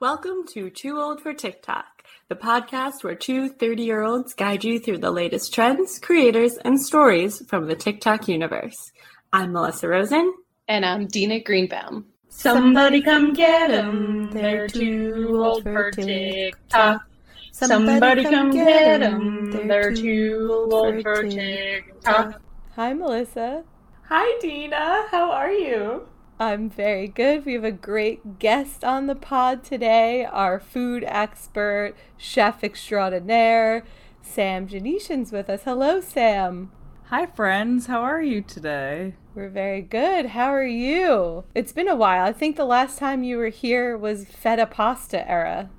Welcome to Too Old for TikTok, the podcast where two 30 year olds guide you through the latest trends, creators, and stories from the TikTok universe. I'm Melissa Rosen. And I'm Dina Greenbaum. Somebody come get them. They're too old for TikTok. Somebody come get them. They're too old for TikTok. Hi, Melissa. Hi, Dina. How are you? I'm very good. We have a great guest on the pod today, our food expert, chef extraordinaire, Sam Janetian's with us. Hello, Sam. Hi, friends. How are you today? We're very good. How are you? It's been a while. I think the last time you were here was feta pasta era.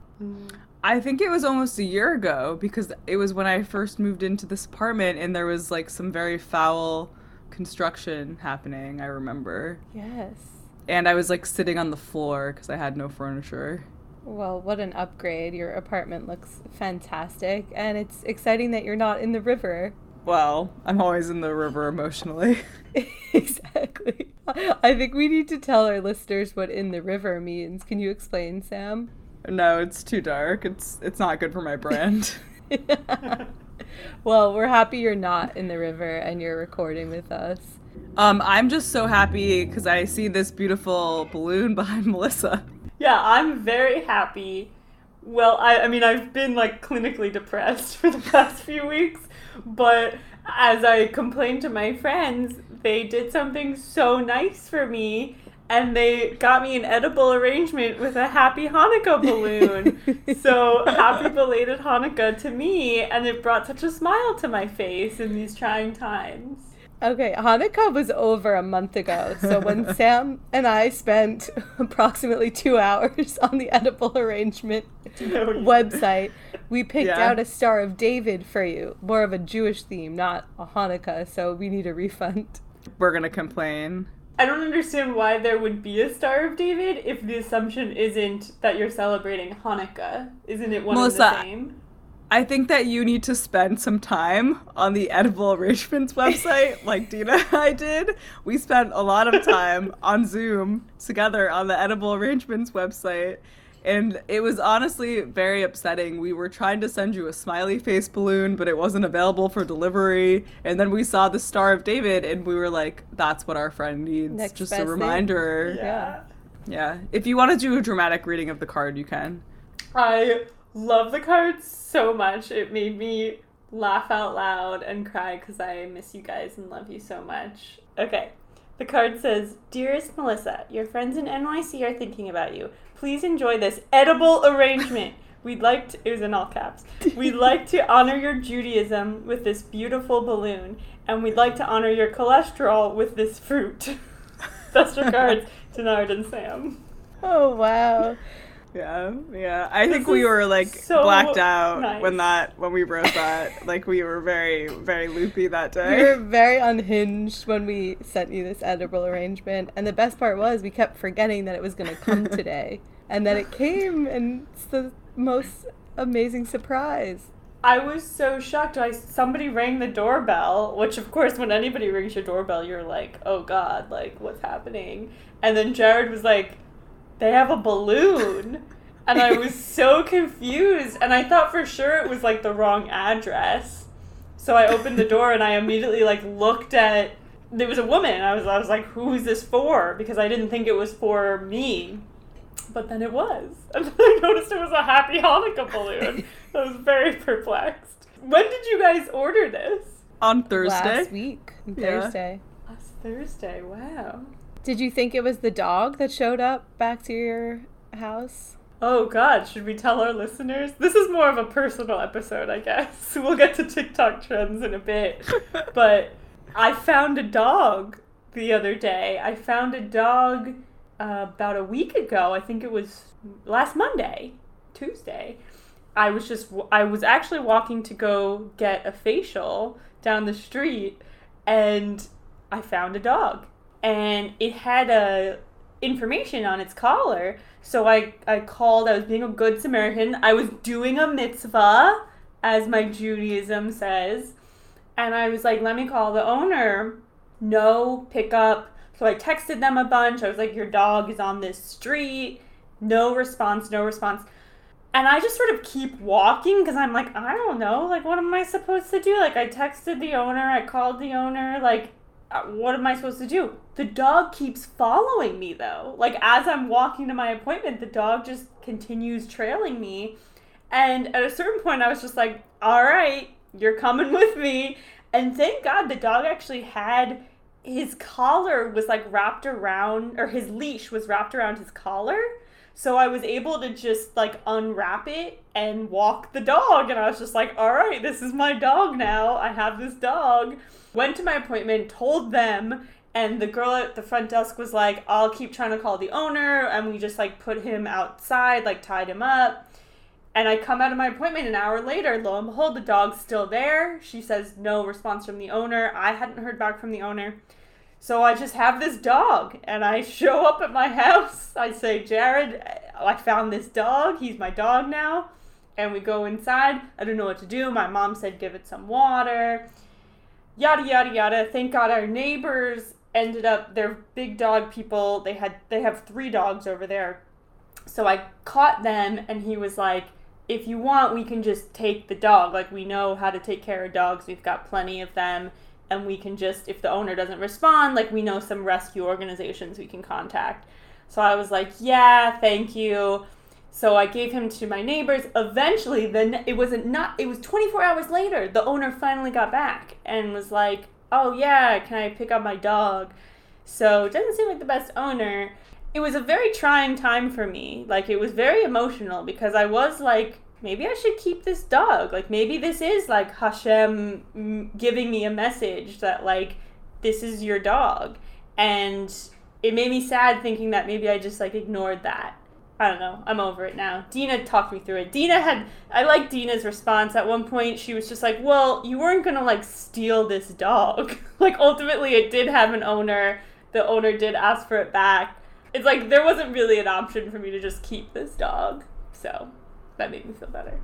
I think it was almost a year ago because it was when I first moved into this apartment and there was like some very foul construction happening, I remember. Yes. And I was like sitting on the floor because I had no furniture. Well, what an upgrade. Your apartment looks fantastic, and it's exciting that you're not in the river. Well, I'm always in the river emotionally. exactly. I think we need to tell our listeners what in the river means. Can you explain, Sam? no, it's too dark. It's it's not good for my brand. well, we're happy you're not in the river and you're recording with us. Um, I'm just so happy because I see this beautiful balloon behind Melissa. Yeah, I'm very happy. Well, I, I mean, I've been like clinically depressed for the past few weeks, but as I complained to my friends, they did something so nice for me and they got me an edible arrangement with a happy Hanukkah balloon. so happy belated Hanukkah to me, and it brought such a smile to my face in these trying times. Okay, Hanukkah was over a month ago. So when Sam and I spent approximately two hours on the edible arrangement No, website, we picked Yeah. out a Star of David for you. More of a Jewish theme, not a Hanukkah. So we need a refund. We're gonna complain. I don't understand why there would be a Star of David if the assumption isn't that you're celebrating Hanukkah. Isn't it one Melissa, and the same? I think that you need to spend some time on the edible arrangements website, like Dina and I did. We spent a lot of time on Zoom together on the edible arrangements website. And it was honestly very upsetting. We were trying to send you a smiley face balloon, but it wasn't available for delivery. And then we saw the Star of David, and we were like, that's what our friend needs. Next Just best a thing. reminder. Yeah. Yeah. If you want to do a dramatic reading of the card, you can. I love the cards so much. It made me laugh out loud and cry because I miss you guys and love you so much. Okay. The card says, Dearest Melissa, your friends in NYC are thinking about you. Please enjoy this edible arrangement. We'd like to, it was in all caps. We'd like to honor your Judaism with this beautiful balloon, and we'd like to honor your cholesterol with this fruit. Best regards, Dina and Sam. Oh, wow. Yeah, yeah. I This think we were like so blacked out nice. when that when we wrote that. like we were very very loopy that day. We were very unhinged when we sent you this edible arrangement. And the best part was we kept forgetting that it was going to come today. And then it came, and it's the most amazing surprise. I was so shocked. I somebody rang the doorbell, which of course, when anybody rings your doorbell, you're like, "Oh God, like what's happening?" And then Jared was like, "They have a balloon," and I was so confused. And I thought for sure it was like the wrong address. So I opened the door and I immediately like looked at. There was a woman. I was I was like, "Who is this for?" Because I didn't think it was for me. But then it was. And then I noticed it was a happy Hanukkah balloon. I was very perplexed. When did you guys order this? On Thursday. Last week, Yeah. Thursday. Last Thursday. Wow. Did you think it was the dog that showed up back to your house? Oh God, should we tell our listeners? This is more of a personal episode, I guess. We'll get to TikTok trends in a bit. but I found a dog the other day. I found a dog uh, about a week ago. I think it was last Monday, Tuesday. I was just I was actually walking to go get a facial down the street and I found a dog and it had a information on its collar. So I, I called, I was being a good Samaritan. I was doing a mitzvah, as my Judaism says. And I was like, let me call the owner. No pickup. So I texted them a bunch. I was like, your dog is on this street. No response, no response. And I just sort of keep walking because I'm like, I don't know, like, what am I supposed to do? Like, I texted the owner, I called the owner, like, uh, what am I supposed to do? The dog keeps following me though. Like, as I'm walking to my appointment, the dog just continues trailing me. And at a certain point, I was just like, all right, you're coming with me. And thank God the dog actually had his collar was like wrapped around, or his leash was wrapped around his collar. So I was able to just like unwrap it and walk the dog. And I was just like, all right, this is my dog now. I have this dog. Went to my appointment, told them, and the girl at the front desk was like, I'll keep trying to call the owner. And we just like put him outside, like tied him up. And I come out of my appointment an hour later. Lo and behold, the dog's still there. She says no response from the owner. I hadn't heard back from the owner. So I just have this dog and I show up at my house. I say, Jared, I found this dog. He's my dog now. And we go inside. I don't know what to do. My mom said, give it some water. Yada, yada, yada. Thank God our neighbors ended up, they're big dog people. They had, they have three dogs over there. So I caught them and he was like, if you want, we can just take the dog. Like, we know how to take care of dogs. We've got plenty of them and we can just if the owner doesn't respond like we know some rescue organizations we can contact so i was like yeah thank you so i gave him to my neighbors eventually then it wasn't not it was 24 hours later the owner finally got back and was like oh yeah can i pick up my dog so it doesn't seem like the best owner it was a very trying time for me like it was very emotional because i was like maybe I should keep this dog. Like maybe this is like Hashem giving me a message that like this is your dog. And it made me sad thinking that maybe I just like ignored that. I don't know. I'm over it now. Dina talked me through it. Dina had I like Dina's response. At one point she was just like, "Well, you weren't going to like steal this dog." like ultimately it did have an owner. The owner did ask for it back. It's like there wasn't really an option for me to just keep this dog. So, that made me feel better.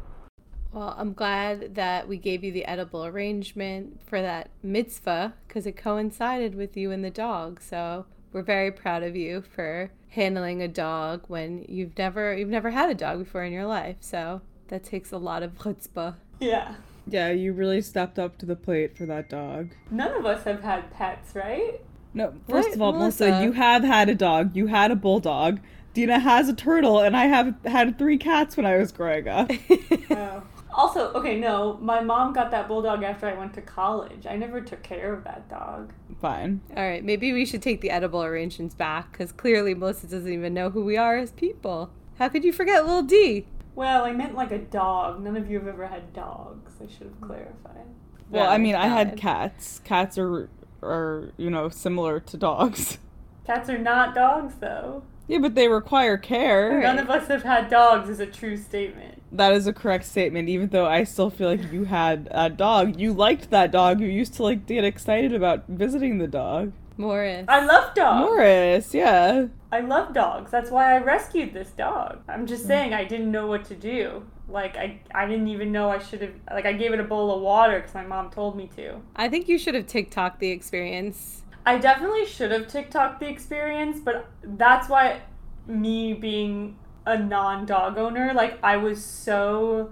Well, I'm glad that we gave you the edible arrangement for that mitzvah because it coincided with you and the dog. So we're very proud of you for handling a dog when you've never you've never had a dog before in your life. So that takes a lot of chutzpah. Yeah. Yeah, you really stepped up to the plate for that dog. None of us have had pets, right? No, first Right, of all, Melissa, Melissa? you have had a dog. You had a bulldog. Dina has a turtle, and I have had three cats when I was growing up. Oh. Also, okay, no, my mom got that bulldog after I went to college. I never took care of that dog. Fine. All right, maybe we should take the edible arrangements back because clearly Melissa doesn't even know who we are as people. How could you forget Lil D? Well, I meant like a dog. None of you have ever had dogs. I should have clarified. Well, I mean, I had cats. Cats are, are you know, similar to dogs. Cats are not dogs, though. Yeah, but they require care. None of us have had dogs is a true statement. That is a correct statement, even though I still feel like you had a dog. You liked that dog. You used to like get excited about visiting the dog. Morris. I love dogs. Morris, yeah. I love dogs. That's why I rescued this dog. I'm just mm. saying I didn't know what to do. Like I, I didn't even know I should have. Like I gave it a bowl of water because my mom told me to. I think you should have TikTok the experience. I definitely should have TikTok the experience, but that's why me being a non-dog owner, like I was so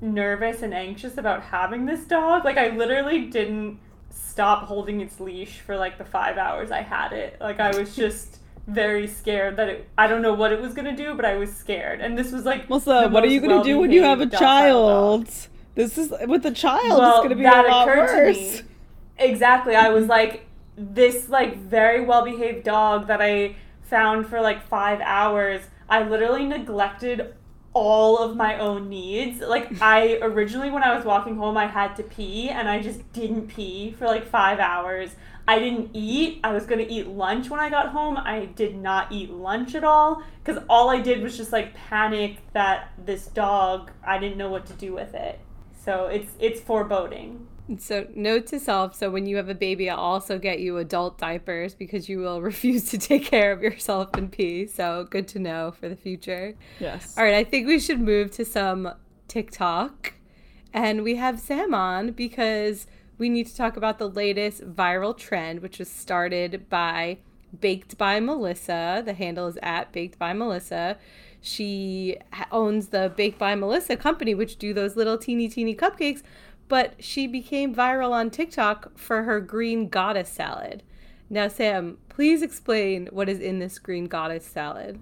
nervous and anxious about having this dog. Like I literally didn't stop holding its leash for like the 5 hours I had it. Like I was just very scared that it I don't know what it was going to do, but I was scared. And this was like Melissa, what are you gonna do when you have a dog. child? This is with a child. well, it's gonna be that a lot occurred worse. to me. Exactly. I was like this like very well behaved dog that I found for like five hours. I literally neglected all of my own needs. Like I originally when I was walking home I had to pee and I just didn't pee for like five hours. I didn't eat. I was gonna eat lunch when I got home. I did not eat lunch at all because all I did was just like panic that this dog I didn't know what to do with it. So it's it's foreboding. So, note to self so when you have a baby, I'll also get you adult diapers because you will refuse to take care of yourself and pee. So, good to know for the future. Yes. All right, I think we should move to some TikTok. And we have Sam on because we need to talk about the latest viral trend, which was started by Baked by Melissa. The handle is at Baked by Melissa. She owns the Baked by Melissa company, which do those little teeny teeny cupcakes. But she became viral on TikTok for her green goddess salad. Now, Sam, please explain what is in this green goddess salad.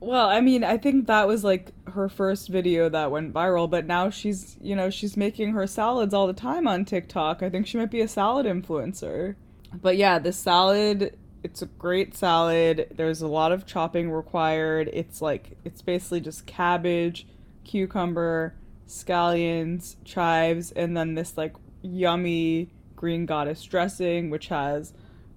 Well, I mean, I think that was like her first video that went viral, but now she's, you know, she's making her salads all the time on TikTok. I think she might be a salad influencer. But yeah, the salad, it's a great salad. There's a lot of chopping required. It's like, it's basically just cabbage, cucumber, scallions, chives, and then this like yummy green goddess dressing, which has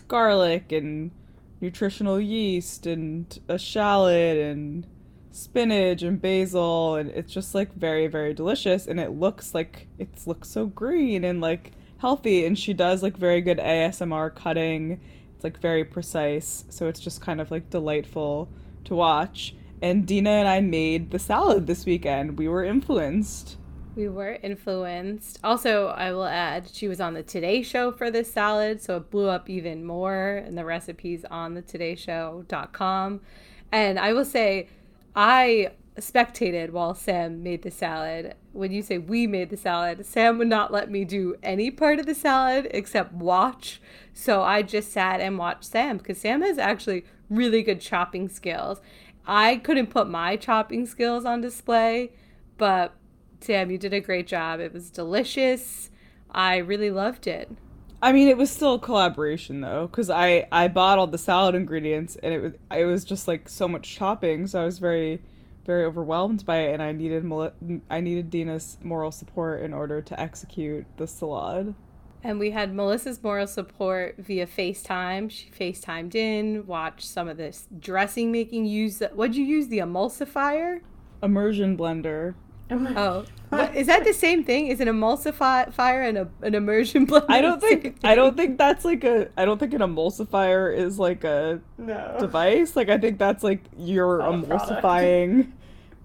garlic and nutritional yeast and a shallot and spinach and basil and it's just like very very delicious and it looks like it looks so green and like healthy and she does like very good ASMR cutting. It's like very precise so it's just kind of like delightful to watch and Dina and I made the salad this weekend we were influenced We were influenced. Also, I will add, she was on the Today Show for this salad, so it blew up even more. And the recipe's on the todayshow.com. And I will say, I spectated while Sam made the salad. When you say we made the salad, Sam would not let me do any part of the salad except watch. So I just sat and watched Sam because Sam has actually really good chopping skills. I couldn't put my chopping skills on display, but Sam, you did a great job. It was delicious. I really loved it. I mean, it was still a collaboration though, because I I bought all the salad ingredients, and it was it was just like so much chopping, so I was very very overwhelmed by it, and I needed I needed Dina's moral support in order to execute the salad. And we had Melissa's moral support via FaceTime. She FaceTimed in, watched some of this dressing making. Use the, what'd you use? The emulsifier? Immersion blender. Oh, what, is that the same thing? Is an emulsifier and a, an immersion blender? I don't think I don't think that's like a I don't think an emulsifier is like a No. device. Like I think that's like you're Not emulsifying.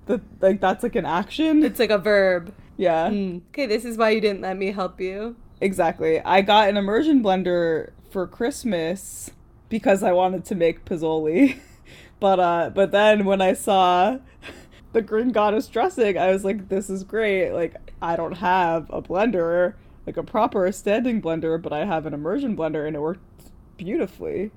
The like that's like an action. It's like a verb. yeah. Mm. Okay, this is why you didn't let me help you. Exactly. I got an immersion blender for Christmas because I wanted to make pizzoli. but uh but then when I saw the green goddess dressing, I was like this is great. Like I don't have a blender, like a proper standing blender, but I have an immersion blender and it worked beautifully.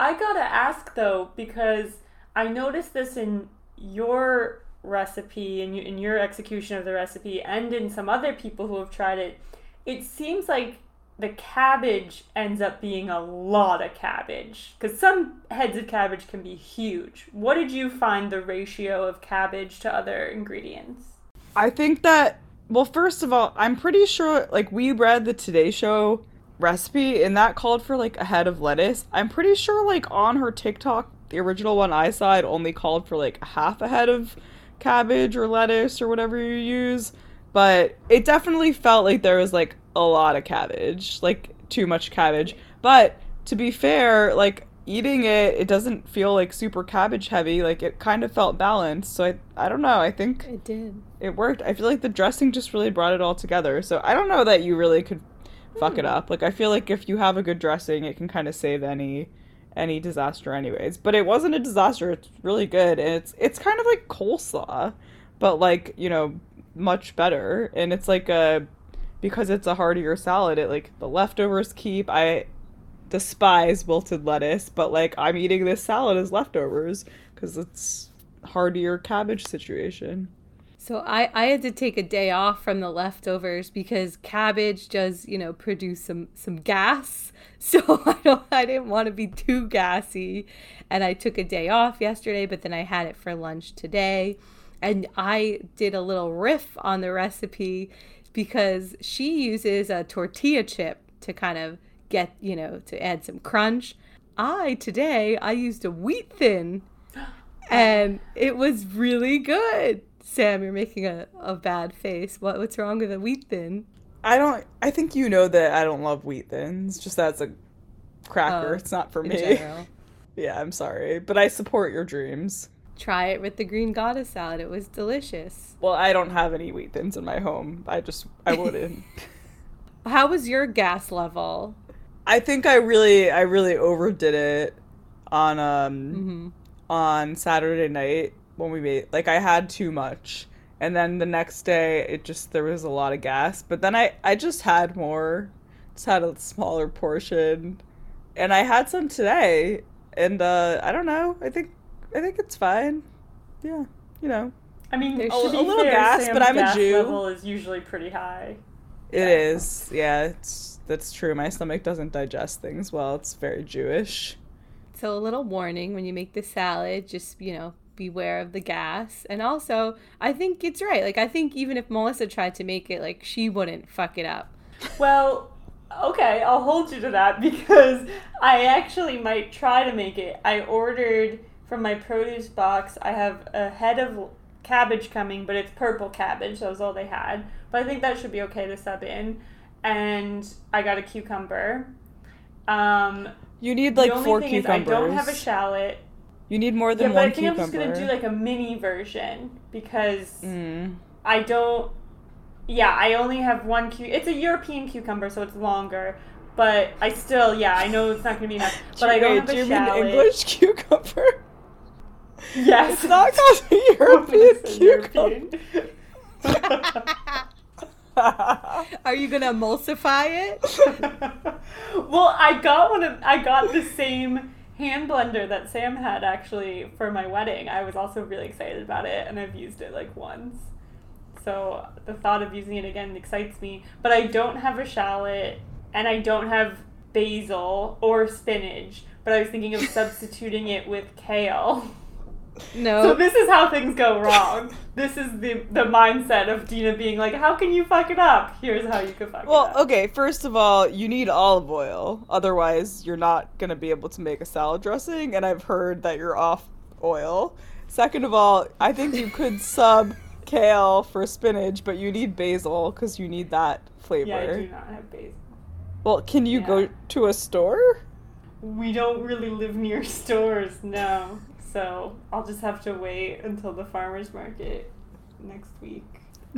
I gotta ask though, because I noticed this in your recipe and in your execution of the recipe, and in some other people who have tried it. It seems like the cabbage ends up being a lot of cabbage because some heads of cabbage can be huge. What did you find the ratio of cabbage to other ingredients? I think that well, first of all, I'm pretty sure like we read the Today Show recipe and that called for like a head of lettuce. I'm pretty sure like on her TikTok, the original one I saw, it only called for like half a head of cabbage or lettuce or whatever you use. But it definitely felt like there was like a lot of cabbage, like too much cabbage. But to be fair, like eating it, it doesn't feel like super cabbage heavy. Like it kind of felt balanced. So I, I don't know. I think It did. it worked. I feel like the dressing just really brought it all together. So I don't know that you really could fuck it hmm. up. Like I feel like if you have a good dressing, it can kind of save any any disaster anyways. But it wasn't a disaster. It's really good and it's it's kind of like coleslaw, but like, you know, much better. And it's like a because it's a heartier salad, it like the leftovers keep. I despise wilted lettuce, but like I'm eating this salad as leftovers cuz it's heartier cabbage situation. So I, I had to take a day off from the leftovers because cabbage does, you know, produce some some gas. So I don't I didn't want to be too gassy. And I took a day off yesterday, but then I had it for lunch today. And I did a little riff on the recipe because she uses a tortilla chip to kind of get, you know, to add some crunch. I today I used a wheat thin and it was really good. Sam, you're making a, a bad face. What what's wrong with a wheat thin? I don't. I think you know that I don't love wheat thins. Just as a cracker, Oh, it's not for me. Yeah, I'm sorry, but I support your dreams. Try it with the green goddess salad. It was delicious. Well, I don't have any wheat thins in my home. I just I wouldn't. How was your gas level? I think I really I really overdid it on um hmm on Saturday night when we made like I had too much. And then the next day it just there was a lot of gas. But then I I just had more. Just had a smaller portion. And I had some today. And uh I don't know. I think I think it's fine. Yeah. You know. I mean, There's to a little fair, gas, Sam's but I'm a gas Jew. level is usually pretty high. It is. Yeah, it's that's true. My stomach doesn't digest things well. It's very Jewish. So a little warning when you make the salad, just you know, beware of the gas. And also, I think it's right. Like I think even if Melissa tried to make it, like she wouldn't fuck it up. Well, okay, I'll hold you to that because I actually might try to make it. I ordered from my produce box. I have a head of cabbage coming, but it's purple cabbage. That was all they had. But I think that should be okay to sub in. And I got a cucumber. Um, You need like four cucumbers. I don't have a shallot. You need more than Yeah, than but I one think I'm just gonna do like a mini version because Mm. I don't. Yeah, I only have one cu. It's a European cucumber, so it's longer. But I still, yeah, I know it's not gonna be enough. But I don't have a shallot. English cucumber? Yes, It's not called a European It's cucumber. Are you gonna emulsify it? well, I got one of. I got the same hand blender that Sam had actually for my wedding. I was also really excited about it, and I've used it like once. So the thought of using it again excites me. But I don't have a shallot, and I don't have basil or spinach. But I was thinking of substituting it with kale. No. So this is how things go wrong. This is the the mindset of Dina being like, "How can you fuck it up? Here's how you could fuck Well, it up." Well, okay, first of all, you need olive oil. Otherwise, you're not going to be able to make a salad dressing, and I've heard that you're off oil. Second of all, I think you could sub kale for spinach, but you need basil because you need that flavor. Yeah, I do not have basil. Well, can you Yeah. go to a store? We don't really live near stores, no. So I'll just have to wait until the farmer's market next week.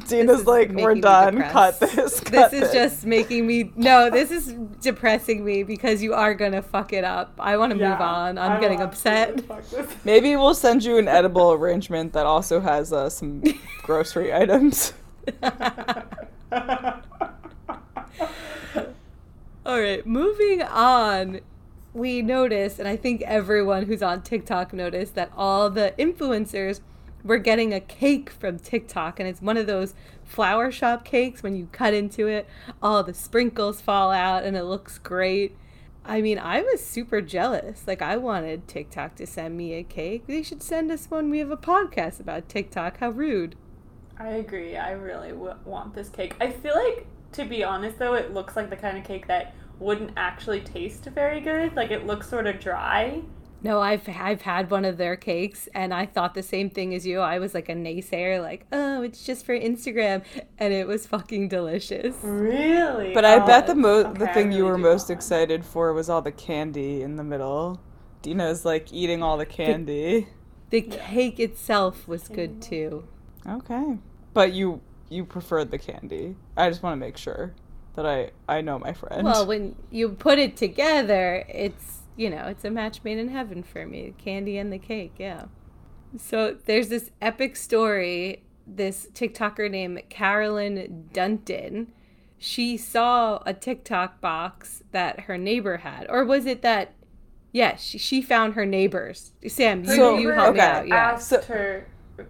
Dina's is like, we're done. Cut this. This is this." just making me no. This is depressing me because you are gonna fuck it up. I want to move on. I'm I getting upset. absolutely fuck this. Maybe we'll send you an edible arrangement that also has uh, some grocery items. All right, moving on. We noticed, and I think everyone who's on TikTok noticed that all the influencers were getting a cake from TikTok, and it's one of those flower shop cakes when you cut into it, all the sprinkles fall out, and it looks great. I mean, I was super jealous. Like, I wanted TikTok to send me a cake. They should send us one. We have a podcast about TikTok. How rude. I agree. I really w- want this cake. I feel like, to be honest, though, it looks like the kind of cake that wouldn't actually taste very good. Like it looks sort of dry. No, I've I've had one of their cakes and I thought the same thing as you. I was like a naysayer, like, oh, it's just for Instagram, and it was fucking delicious. Really? But I Oh, bet the oh, mo- okay, the I thing you were most excited for was all the candy in the middle. Dina's like eating all the candy. The cake itself was good too. Okay. But you you preferred the candy. I just want to make sure that I I know my friend. Well, when you put it together, it's you know, it's a match made in heaven for me. Candy and the cake, yeah. So there's this epic story. This TikToker named Carolyn Dunton. She saw a TikTok box that her neighbor had, or was it that? Yes, she, she found her neighbors. Sam, you, So- you help me out. Yeah. Asked So- her.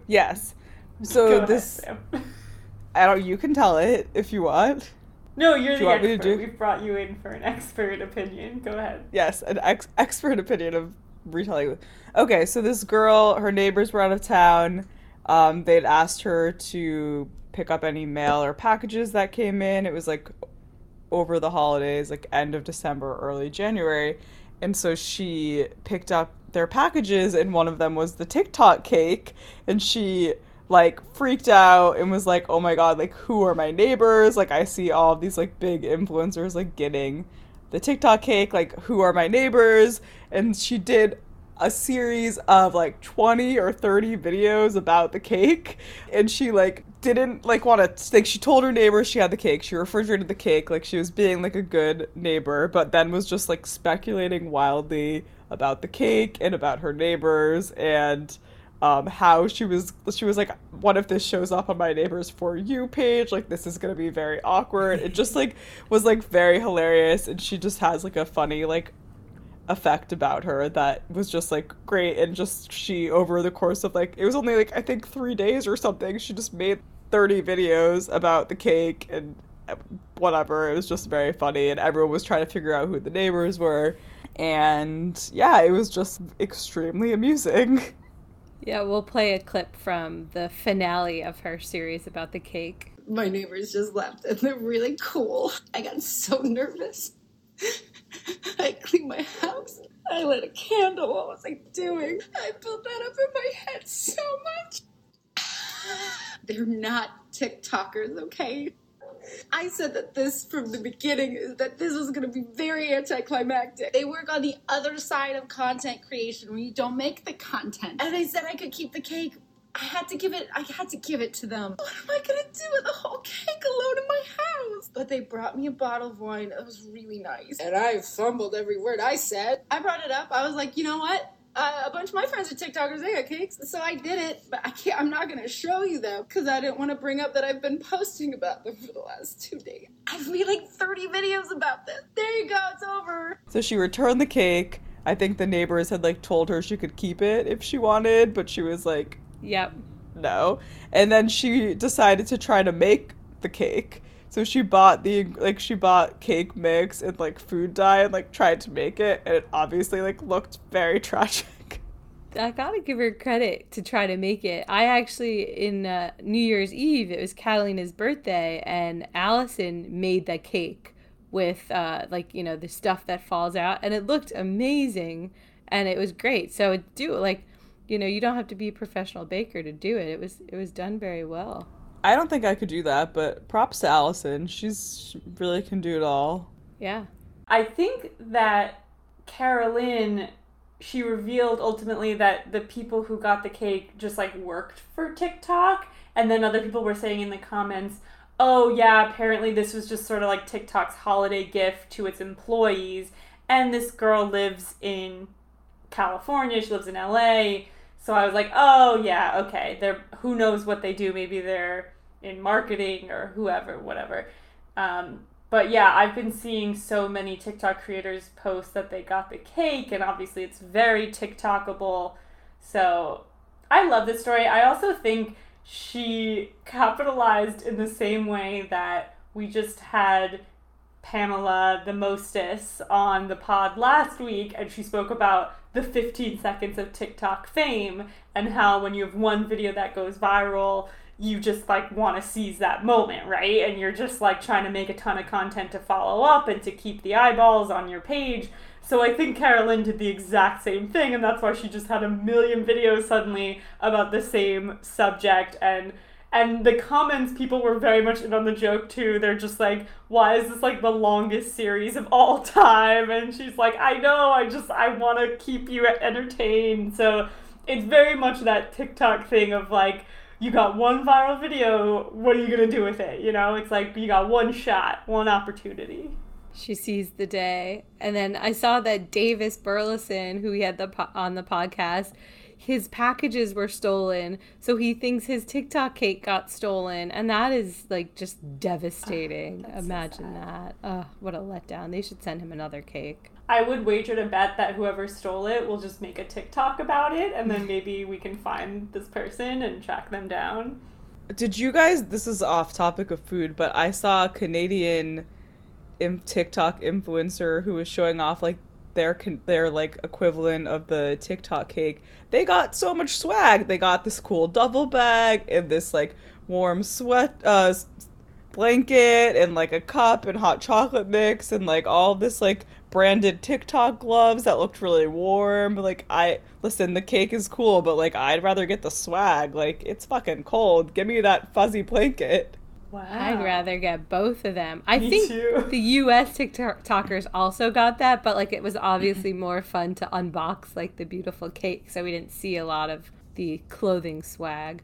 yes. Go So ahead, this Sam. I don't you can tell it if you want. No, you're Do the you want me to expert. do- We've brought you in for an expert opinion. Go ahead. Yes, an ex- expert opinion of retelling. Okay, so this girl, her neighbors were out of town. Um, they'd asked her to pick up any mail or packages that came in. It was like over the holidays, like end of December, early January. And so she picked up their packages, and one of them was the TikTok cake. And she like freaked out and was like, "Oh my god, like who are my neighbors? Like I see all these like big influencers like getting the TikTok cake, like who are my neighbors?" And she did a series of like 20 or 30 videos about the cake and she like didn't like want to like she told her neighbors she had the cake she refrigerated the cake like she was being like a good neighbor but then was just like speculating wildly about the cake and about her neighbors and um, how she was she was like, what if this shows up on my neighbor's for you page? Like this is gonna be very awkward. It just like was like very hilarious, and she just has like a funny like effect about her that was just like great and just she over the course of like it was only like I think 3 days or something she just made 30 videos about the cake and uh, whatever it was just very funny and everyone was trying to figure out who the neighbors were and yeah it was just extremely amusing Yeah, we'll play a clip from the finale of her series about the cake. My neighbors just left and they're really cool. I got so nervous. I cleaned my house. I lit a candle. What was I doing? I built that up in my head so much. They're not TikTokers, okay? I said that this from the beginning is that this was going to be very anticlimactic. They work on the other side of content creation when you don't make the content. And they said I could keep the cake. I had to give it I had to give it to them. What am I going to do with the whole cake alone in my house? But they brought me a bottle of wine. It was really nice. And I fumbled every word I said. I brought it up. I was like, "You know what? Uh, a bunch of my friends are TikTokers. They got cakes, so I did it. But I can't. I'm not gonna show you them because I didn't want to bring up that I've been posting about them for the last two days. I've made like 30 videos about this. There you go. It's over. So she returned the cake. I think the neighbors had like told her she could keep it if she wanted, but she was like, Yep. no. And then she decided to try to make the cake. So she bought the like she bought cake mix and like food dye and like tried to make it and it obviously like looked very tragic. I gotta give her credit to try to make it. I actually, in uh, New Year's Eve, it was Catalina's birthday, and Allison made that cake with, uh, like, you know, the stuff that falls out, and it looked amazing, and it was great. So do like, you know, you don't have to be a professional baker to do it. It was it was done very well. I don't think I could do that, but props to Allison. She's she really can do it all. Yeah. I think that Carolyn, she revealed ultimately that the people who got the cake just like worked for TikTok, and then other people were saying in the comments, "Oh yeah, apparently this was just sort of like TikTok's holiday gift to its employees." And this girl lives in California. She lives in LA. So I was like, "Oh yeah, okay. They're who knows what they do? Maybe they're in marketing or whoever, whatever." Um, but yeah, I've been seeing so many TikTok creators post that they got the cake, and obviously it's very TikTokable. So I love this story. I also think she capitalized in the same way that we just had Pamela the Mostess on the pod last week, and she spoke about the 15 seconds of TikTok fame and how when you have one video that goes viral, you just like want to seize that moment, right? And you're just like trying to make a ton of content to follow up and to keep the eyeballs on your page. So I think Carolyn did the exact same thing, and that's why she just had a million videos suddenly about the same subject and and the comments people were very much in on the joke too. They're just like why is this like the longest series of all time? And she's like i know i just i want to keep you entertained. So it's very much that tiktok thing of like you got one viral video what are you going to do with it? You know it's like you got one shot one opportunity. She seize the day. And then I saw that Davis Burleson, who we had the po- on the podcast, his packages were stolen. So he thinks his TikTok cake got stolen. And that is like just devastating. that's so Imagine that. Oh, what a letdown. They should send him another cake. I would wager to bet that whoever stole it will just make a TikTok about it, and then maybe we can find this person and track them down. Did you guys? This is off topic of food, but I saw a Canadian im- TikTok influencer who was showing off like their their like equivalent of the TikTok cake. They got so much swag. They got this cool duffel bag and this like warm sweat uh blanket and like a cup and hot chocolate mix and like all this like branded TikTok gloves that looked really warm. Like I listen, the cake is cool, but like I'd rather get the swag. Like it's fucking cold. Give me that fuzzy blanket. Wow. I'd rather get both of them. I Me think too. the US TikTokers also got that, but like it was obviously more fun to unbox like the beautiful cake, so we didn't see a lot of the clothing swag.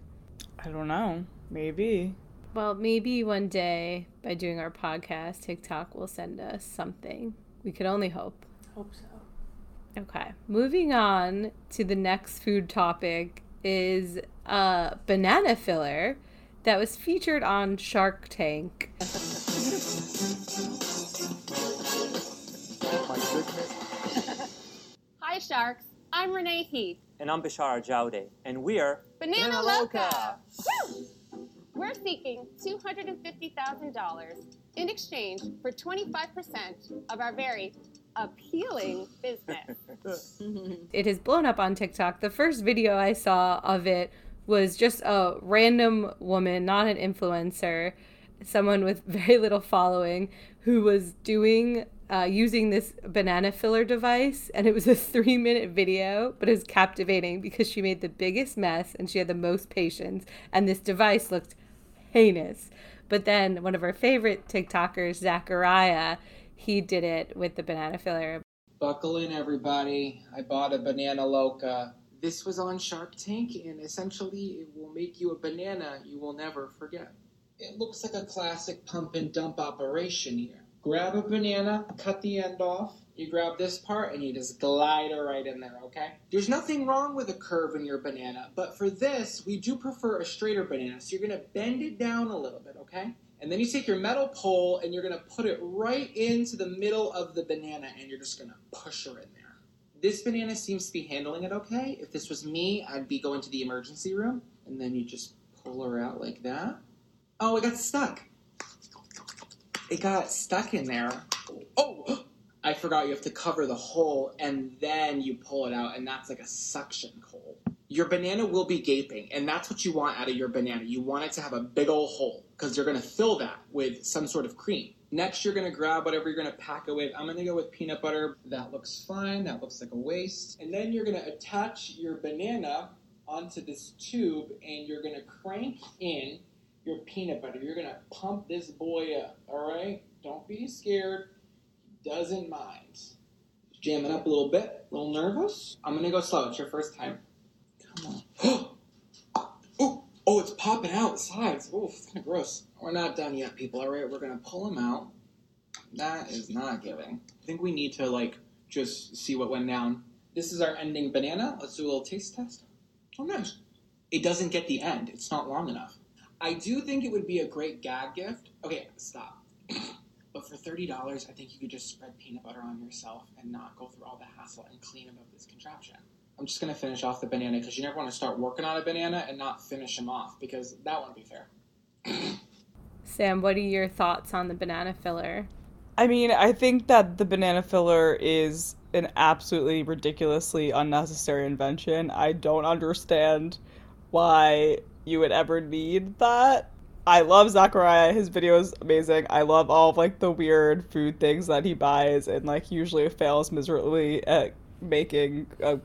I don't know. Maybe. Well, maybe one day by doing our podcast, TikTok will send us something. We could only hope. Hope so. Okay. Moving on to the next food topic is a banana filler that was featured on Shark Tank. Hi, Sharks. I'm Renee Heath. And I'm Bashar Jowde, and we're Banana Loca! Woo! We're seeking $250,000 in exchange for 25% of our very appealing business. It has blown up on TikTok. The first video I saw of it was just a random woman, not an influencer, someone with very little following, who was doing uh, using this banana filler device, and it was a three minute video, but it was captivating because she made the biggest mess and she had the most patience, and this device looked heinous. But then one of our favorite TikTokers, Zachariah, he did it with the banana filler. Buckle in, everybody. I bought a banana loca. This was on Shark Tank, and essentially, it will make you a banana you will never forget. It looks like a classic pump and dump operation here. Grab a banana, cut the end off. You grab this part and you just glide it right in there, okay? There's nothing wrong with a curve in your banana, but for this, we do prefer a straighter banana. So you're gonna bend it down a little bit, okay? And then you take your metal pole and you're gonna put it right into the middle of the banana and you're just gonna push her in there. This banana seems to be handling it okay. If this was me, I'd be going to the emergency room and then you just pull her out like that. Oh, it got stuck. It got stuck in there. Oh, I forgot you have to cover the hole and then you pull it out, and that's like a suction hole. Your banana will be gaping, and that's what you want out of your banana. You want it to have a big old hole because you're going to fill that with some sort of cream. Next, you're going to grab whatever you're going to pack it with. I'm going to go with peanut butter. That looks fine. That looks like a waste. And then you're going to attach your banana onto this tube, and you're going to crank in your peanut butter. You're going to pump this boy up, all right? Don't be scared He doesn't mind. Jam it up a little bit, a little nervous. I'm gonna go slow. It's your first time. Come on. oh, it's popping out the sides. Oh, it's kind of gross. We're not done yet, people. All right, we're gonna pull them out. That is not giving. I think we need to like just see what went down. This is our ending banana. Let's do a little taste test. Oh, nice. It doesn't get the end. It's not long enough. I do think it would be a great gag gift. Okay, stop. But for thirty dollars, I think you could just spread peanut butter on yourself and not go through all the hassle and clean up this contraption. I'm just gonna finish off the banana because you never want to start working on a banana and not finish them off because that wouldn't be fair. Sam, what are your thoughts on the banana filler? I mean, I think that the banana filler is an absolutely ridiculously unnecessary invention. I don't understand why you would ever need that. I love Zachariah. His video is amazing. I love all of like the weird food things that he buys and like usually fails miserably at making a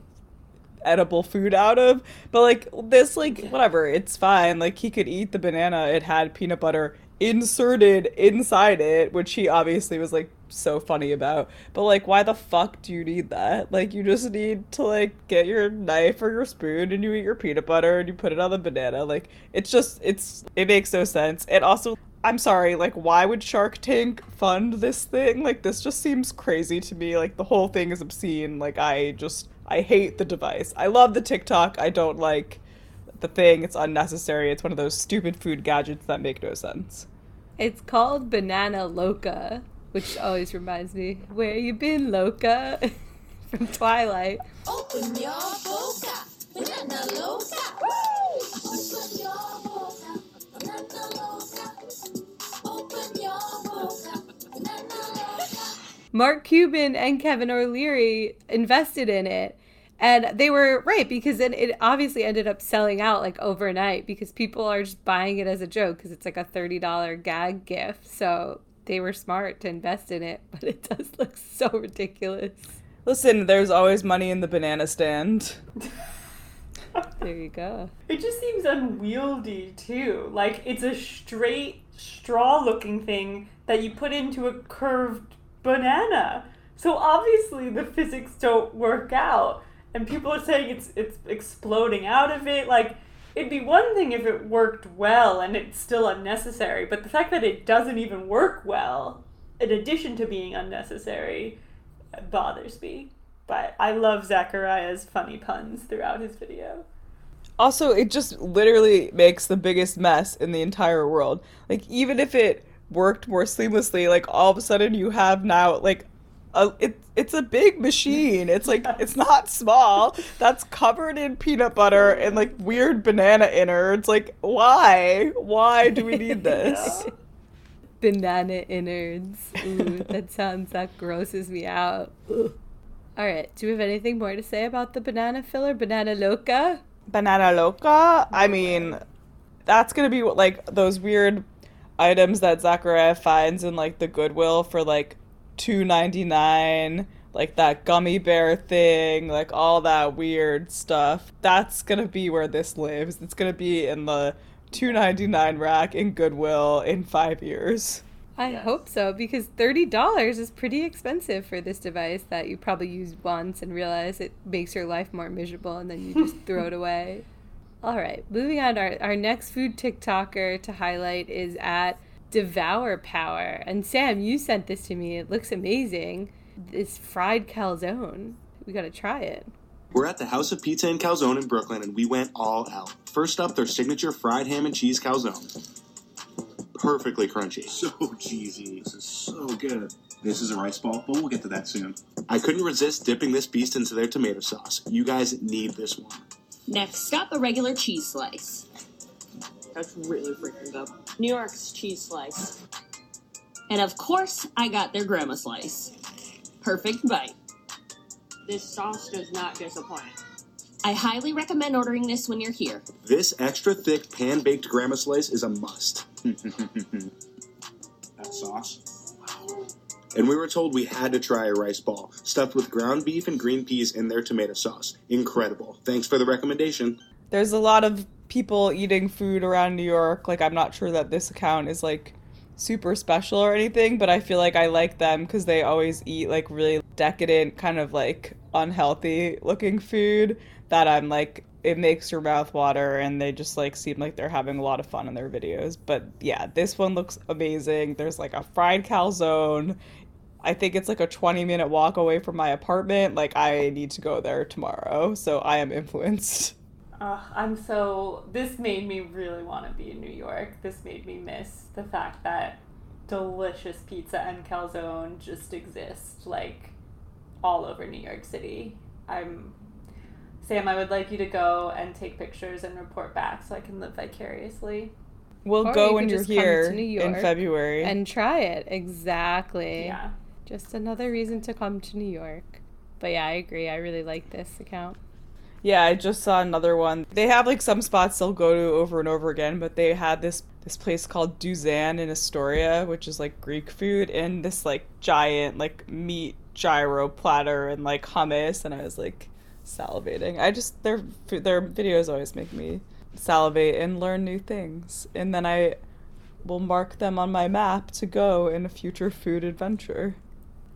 edible food out of. But like this like whatever, it's fine. Like he could eat the banana. It had peanut butter inserted inside it, which he obviously was like so funny about. But like why the fuck do you need that? Like you just need to like get your knife or your spoon and you eat your peanut butter and you put it on the banana. Like it's just it's it makes no sense. It also I'm sorry, like why would Shark Tank fund this thing? Like this just seems crazy to me. Like the whole thing is obscene. Like I just I hate the device. I love the TikTok. I don't like the thing. It's unnecessary. It's one of those stupid food gadgets that make no sense. It's called Banana Loca, which always reminds me, where you been, Loca? From Twilight. Open your boca, banana loca. Open your boca, banana loca. Open your boca, banana loca. Mark Cuban and Kevin O'Leary invested in it. And they were right because then it obviously ended up selling out like overnight because people are just buying it as a joke because it's like a $30 gag gift. So they were smart to invest in it, but it does look so ridiculous. Listen, there's always money in the banana stand. There you go. It just seems unwieldy too. Like it's a straight straw looking thing that you put into a curved banana. So obviously the physics don't work out. And people are saying it's it's exploding out of it. Like it'd be one thing if it worked well and it's still unnecessary, but the fact that it doesn't even work well, in addition to being unnecessary, bothers me. But I love Zachariah's funny puns throughout his video. Also, it just literally makes the biggest mess in the entire world. Like, even if it worked more seamlessly, like all of a sudden you have now like a, it, it's a big machine. It's like it's not small. That's covered in peanut butter and like weird banana innards. Like why? Why do we need this? Banana innards. Ooh, that sounds that grosses me out. Ugh. All right. Do we have anything more to say about the banana filler, banana loca? Banana loca. I mean, that's gonna be what, like those weird items that Zachariah finds in like the Goodwill for like two ninety nine, like that gummy bear thing, like all that weird stuff. That's gonna be where this lives. It's gonna be in the two ninety nine rack in Goodwill in five years. I hope so because thirty dollars is pretty expensive for this device that you probably use once and realize it makes your life more miserable and then you just throw it away. All right, moving on. Our our next food TikToker to highlight is at Devour Power. And Sam, you sent this to me. It looks amazing. This fried calzone. We got to try it. We're at the House of Pizza and Calzone in Brooklyn, and we went all out. First up, their signature fried ham and cheese calzone. Perfectly crunchy. So cheesy. This is so good. This is a rice ball, but we'll get to that soon. I couldn't resist dipping this beast into their tomato sauce. You guys need this one. Next up, a regular cheese slice. That's really freaking good. New York's cheese slice. And of course, I got their grandma slice. Perfect bite. This sauce does not disappoint. I highly recommend ordering this when you're here. This extra thick pan baked grandma slice is a must. That sauce. Wow. And we were told we had to try a rice ball, stuffed with ground beef and green peas in their tomato sauce. Incredible. Thanks for the recommendation. There's a lot of people eating food around New York. Like, I'm not sure that this account is like super special or anything, but I feel like I like them because they always eat like really decadent, kind of like unhealthy looking food that I'm like, it makes your mouth water and they just like seem like they're having a lot of fun in their videos. But yeah, this one looks amazing. There's like a fried calzone. I think it's like a 20 minute walk away from my apartment. Like, I need to go there tomorrow. So I am influenced. I'm so. This made me really want to be in New York. This made me miss the fact that delicious pizza and calzone just exist like all over New York City. I'm. Sam, I would like you to go and take pictures and report back so I can live vicariously. We'll Or go you when you're just come to here New in February. And try it. Exactly. Yeah. Just another reason to come to New York. But yeah, I agree. I really like this account. Yeah, I just saw another one. They have like some spots they'll go to over and over again, but they had this this place called Duzan in Astoria, which is like Greek food, and this like giant like meat gyro platter and like hummus, and I was like salivating. I just their their videos always make me salivate and learn new things, and then I will mark them on my map to go in a future food adventure.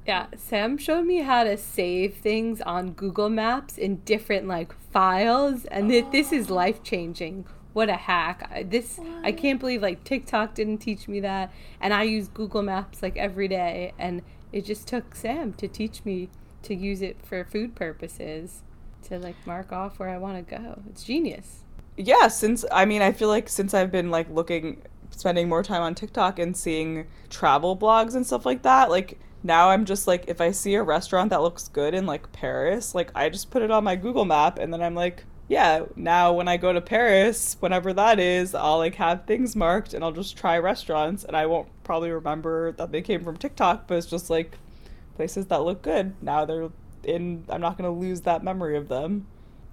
Yeah, Sam showed me how to save things on Google Maps in different like files, and thi- this is oh. life changing. What a hack! I- This I can't believe like TikTok didn't teach me that, and I use Google Maps like every day, and it just took Sam to teach me to use it for food purposes, to like mark off where I want to go. It's genius. yeah since i mean i feel like since i've been like looking spending more time on tiktok and seeing travel blogs and stuff like that like now i'm just like if i see a restaurant that looks good in like paris like i just put it on my google map and then i'm like yeah now when i go to paris whenever that is i'll like have things marked and i'll just try restaurants and i won't probably remember that they came from tiktok but it's just like places that look good. Now they're in i'm not going to lose that memory of them.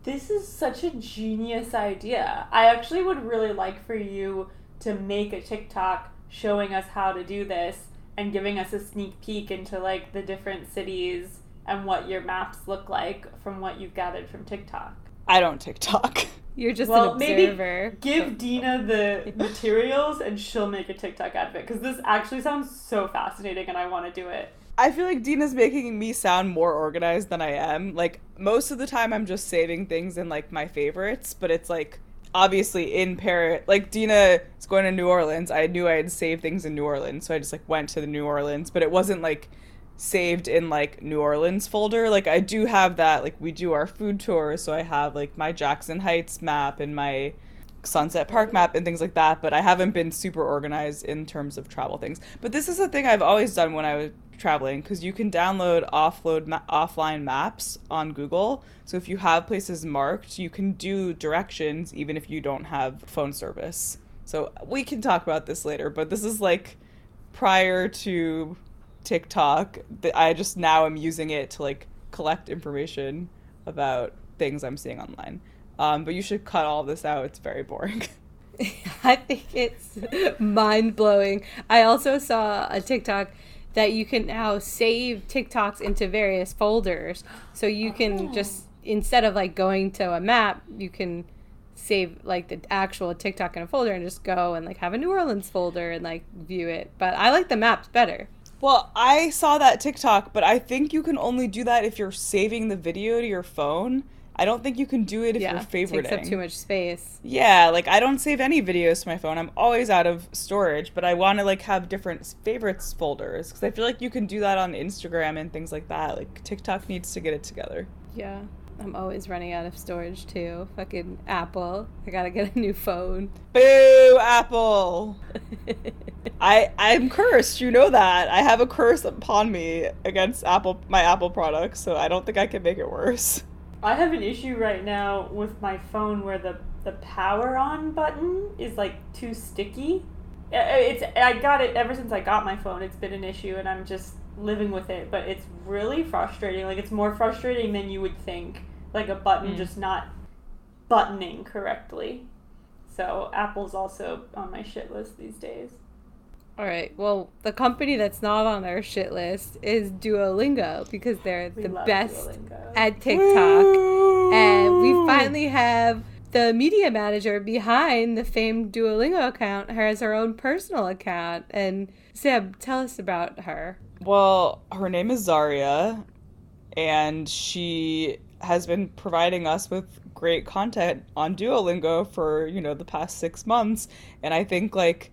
This is such a genius idea. I actually would really like for you to make a TikTok showing us how to do this and giving us a sneak peek into like the different cities and what your maps look like from what you've gathered from TikTok. i don't tiktok You're just well, an maybe give Dina the materials and she'll make a TikTok out of it because this actually sounds so fascinating and I want to do it. I feel like Dina's making me sound more organized than I am. Like most of the time I'm just saving things in like my favorites, but it's like obviously in Paris like Dina is going to New Orleans. I knew I had saved things in New Orleans, so I just like went to the New Orleans, but it wasn't like saved in like New Orleans folder. Like I do have that. Like we do our food tours, so I have like my Jackson Heights map and my Sunset Park map and things like that, but I haven't been super organized in terms of travel things. But this is a thing I've always done when I was traveling because you can download offload ma- offline maps on Google. So if you have places marked, you can do directions even if you don't have phone service. So we can talk about this later, but this is like prior to TikTok, I just now am using it to like collect information about things I'm seeing online. Um, but you should cut all this out. It's very boring. I think it's mind blowing. I also saw a TikTok that you can now save TikToks into various folders. So you can Oh. just, instead of like going to a map, you can save like the actual TikTok in a folder and just go and like have a New Orleans folder and like view it. But I like the maps better. Well, I saw that TikTok, but I think you can only do that if you're saving the video to your phone. I don't think you can do it if yeah, you're it favoriting. takes up too much space. Yeah, like I don't save any videos to my phone. I'm always out of storage, but I want to like have different favorites folders because I feel like you can do that on Instagram and things like that. Like TikTok needs to get it together. Yeah. I'm always running out of storage too. Fucking Apple. I gotta get a new phone. Boo, Apple. I I'm cursed. You know that. I have a curse upon me against Apple my Apple products, so I don't think I can make it worse. I have an issue right now with my phone where the the power on button is like too sticky. It's I got it ever since I got my phone. It's been an issue, and I'm just living with it. But it's really frustrating. Like it's more frustrating than you would think. Like a button Mm. just not buttoning correctly. So Apple's also on my shit list these days. All right. Well, the company that's not on our shit list is Duolingo because they're We the best Duolingo. at TikTok. And we finally have the media manager behind the famed Duolingo account has her own personal account. And Seb, tell us about her. Well, her name is Zaria, and she has been providing us with great content on Duolingo for, you know, the past six months. And I think, like,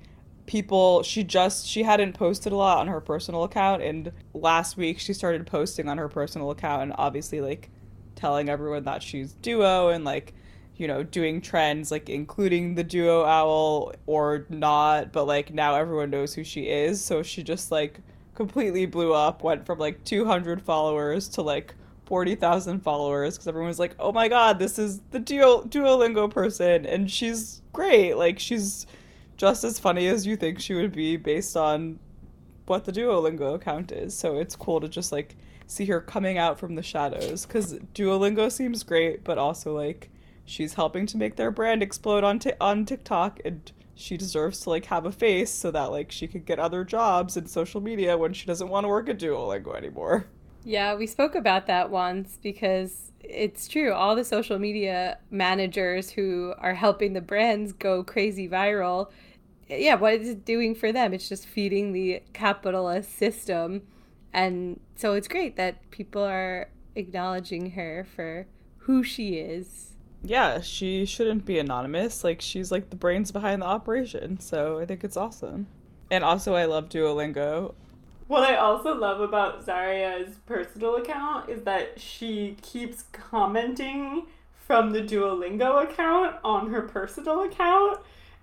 people, she just, she hadn't posted a lot on her personal account. And last week she started posting on her personal account and obviously, like, telling everyone that she's Duo and, like, you know, doing trends, like, including the Duo Owl or not. But, like, now everyone knows who she is. So she just, like, completely blew up, went from like 200 followers to like 40,000 followers because everyone was like, oh my god, this is the Duo- Duolingo person. And she's great. Like, she's just as funny as you think she would be based on what the Duolingo account is. So it's cool to just like see her coming out from the shadows because Duolingo seems great, but also like she's helping to make their brand explode on t- on TikTok and she deserves to like have a face so that like she could get other jobs in social media when she doesn't want to work at Duolingo anymore. Yeah, we spoke about that once because it's true. All the social media managers who are helping the brands go crazy viral, yeah, what is it doing for them? It's just feeding the capitalist system. And so it's great that people are acknowledging her for who she is. Yeah, she shouldn't be anonymous. Like she's like the brains behind the operation. So I think it's awesome. And also I love Duolingo. What I also love about Zaria's personal account is that she keeps commenting from the Duolingo account on her personal account.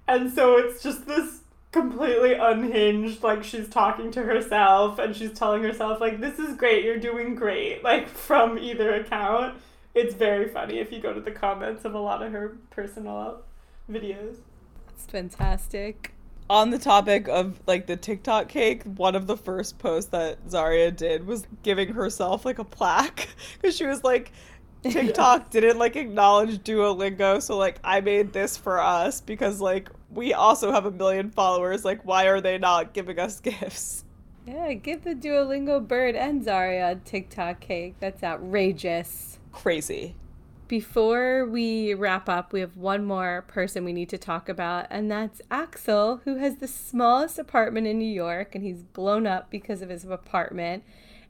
And so it's just this completely unhinged, like she's talking to herself and she's telling herself, like, this is great, you're doing great, like from either account. It's very funny if you go to the comments of a lot of her personal videos. It's fantastic. On the topic of like the TikTok cake, one of the first posts that Zaria did was giving herself like a plaque because she was like, TikTok didn't like acknowledge Duolingo, so like I made this for us because like we also have a million followers. Like, why are they not giving us gifts? Yeah, give the Duolingo bird and Zaria a TikTok cake. That's outrageous. Crazy. Before we wrap up, we have one more person we need to talk about, and that's Axel, who has the smallest apartment in New York, and he's blown up because of his apartment.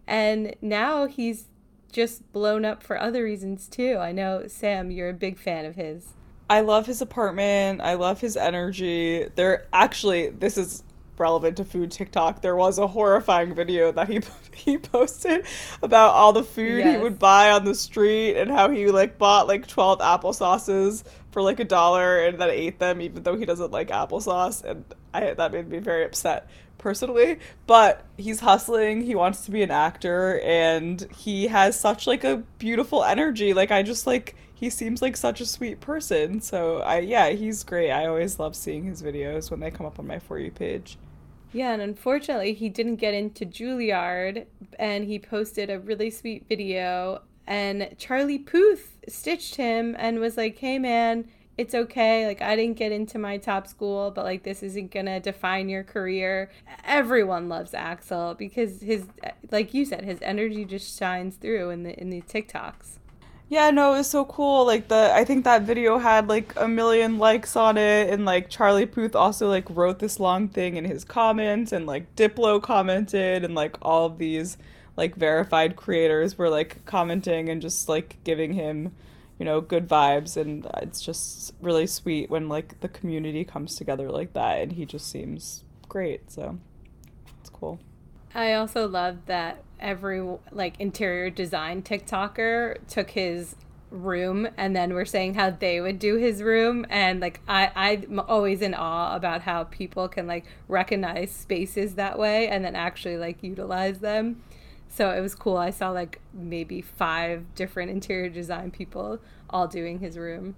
And now he's just blown up for other reasons too. I know, Sam, you're a big fan of his. I love his apartment. I love his energy. There actually this is relevant to food TikTok, there was a horrifying video that he he posted about all the food he would buy on the street and how he like bought like 12 applesauces for like a dollar and then ate them even though he doesn't like applesauce and I that made me very upset personally but he's hustling he wants to be an actor and he has such like a beautiful energy like I just like he seems like such a sweet person so I yeah he's great I always love seeing his videos when they come up on my for you page Yeah, and unfortunately, he didn't get into Juilliard, and he posted a really sweet video. And Charlie Puth stitched him and was like, "Hey, man, it's okay. Like, I didn't get into my top school, but like, this isn't gonna define your career." Everyone loves Axel because his, like you said, his energy just shines through in the in these TikToks. Yeah, no, it was so cool. Like the I think that video had like a million likes on it and like Charlie Puth also like wrote this long thing in his comments and like Diplo commented and like all of these like verified creators were like commenting and just like giving him, you know, good vibes and it's just really sweet when like the community comes together like that and he just seems great. So it's cool. I also love that every like interior design TikToker took his room and then we're saying how they would do his room and like I I'm always in awe about how people can like recognize spaces that way and then actually like utilize them. So it was cool. I saw like maybe five different interior design people all doing his room.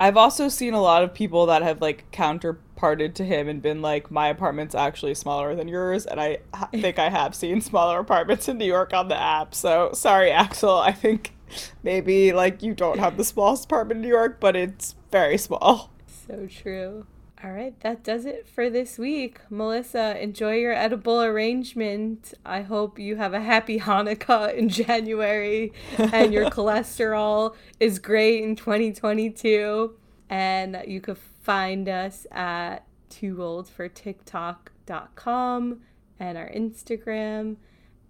I've also seen a lot of people that have like counterparted to him and been like, my apartment's actually smaller than yours. And I ha- think I have seen smaller apartments in New York on the app. So sorry, Axel. I think maybe like you don't have the smallest apartment in New York, but it's very small. So true. All right, that does it for this week. Melissa, enjoy your edible arrangement. I hope you have a happy Hanukkah in January and your cholesterol is great in 2022. And you can find us at toogoldfortiktok.com and our Instagram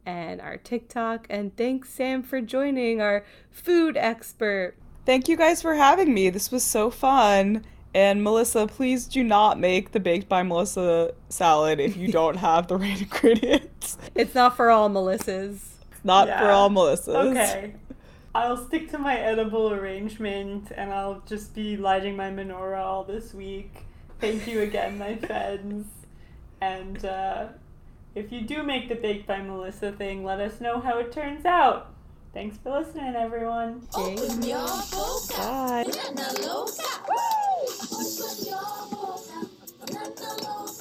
and our TikTok. And thanks, Sam, for joining our food expert. Thank you guys for having me. This was so fun. And Melissa, please do not make the baked by Melissa salad if you don't have the right ingredients. It's not for all Melissas. Not for all Melissas. Okay. I'll stick to my edible arrangement and I'll just be lighting my menorah all this week. Thank you again, my friends. And uh, if you do make the Baked by Melissa thing, let us know how it turns out. Thanks for listening, everyone. Open your boca. Bye. Bye.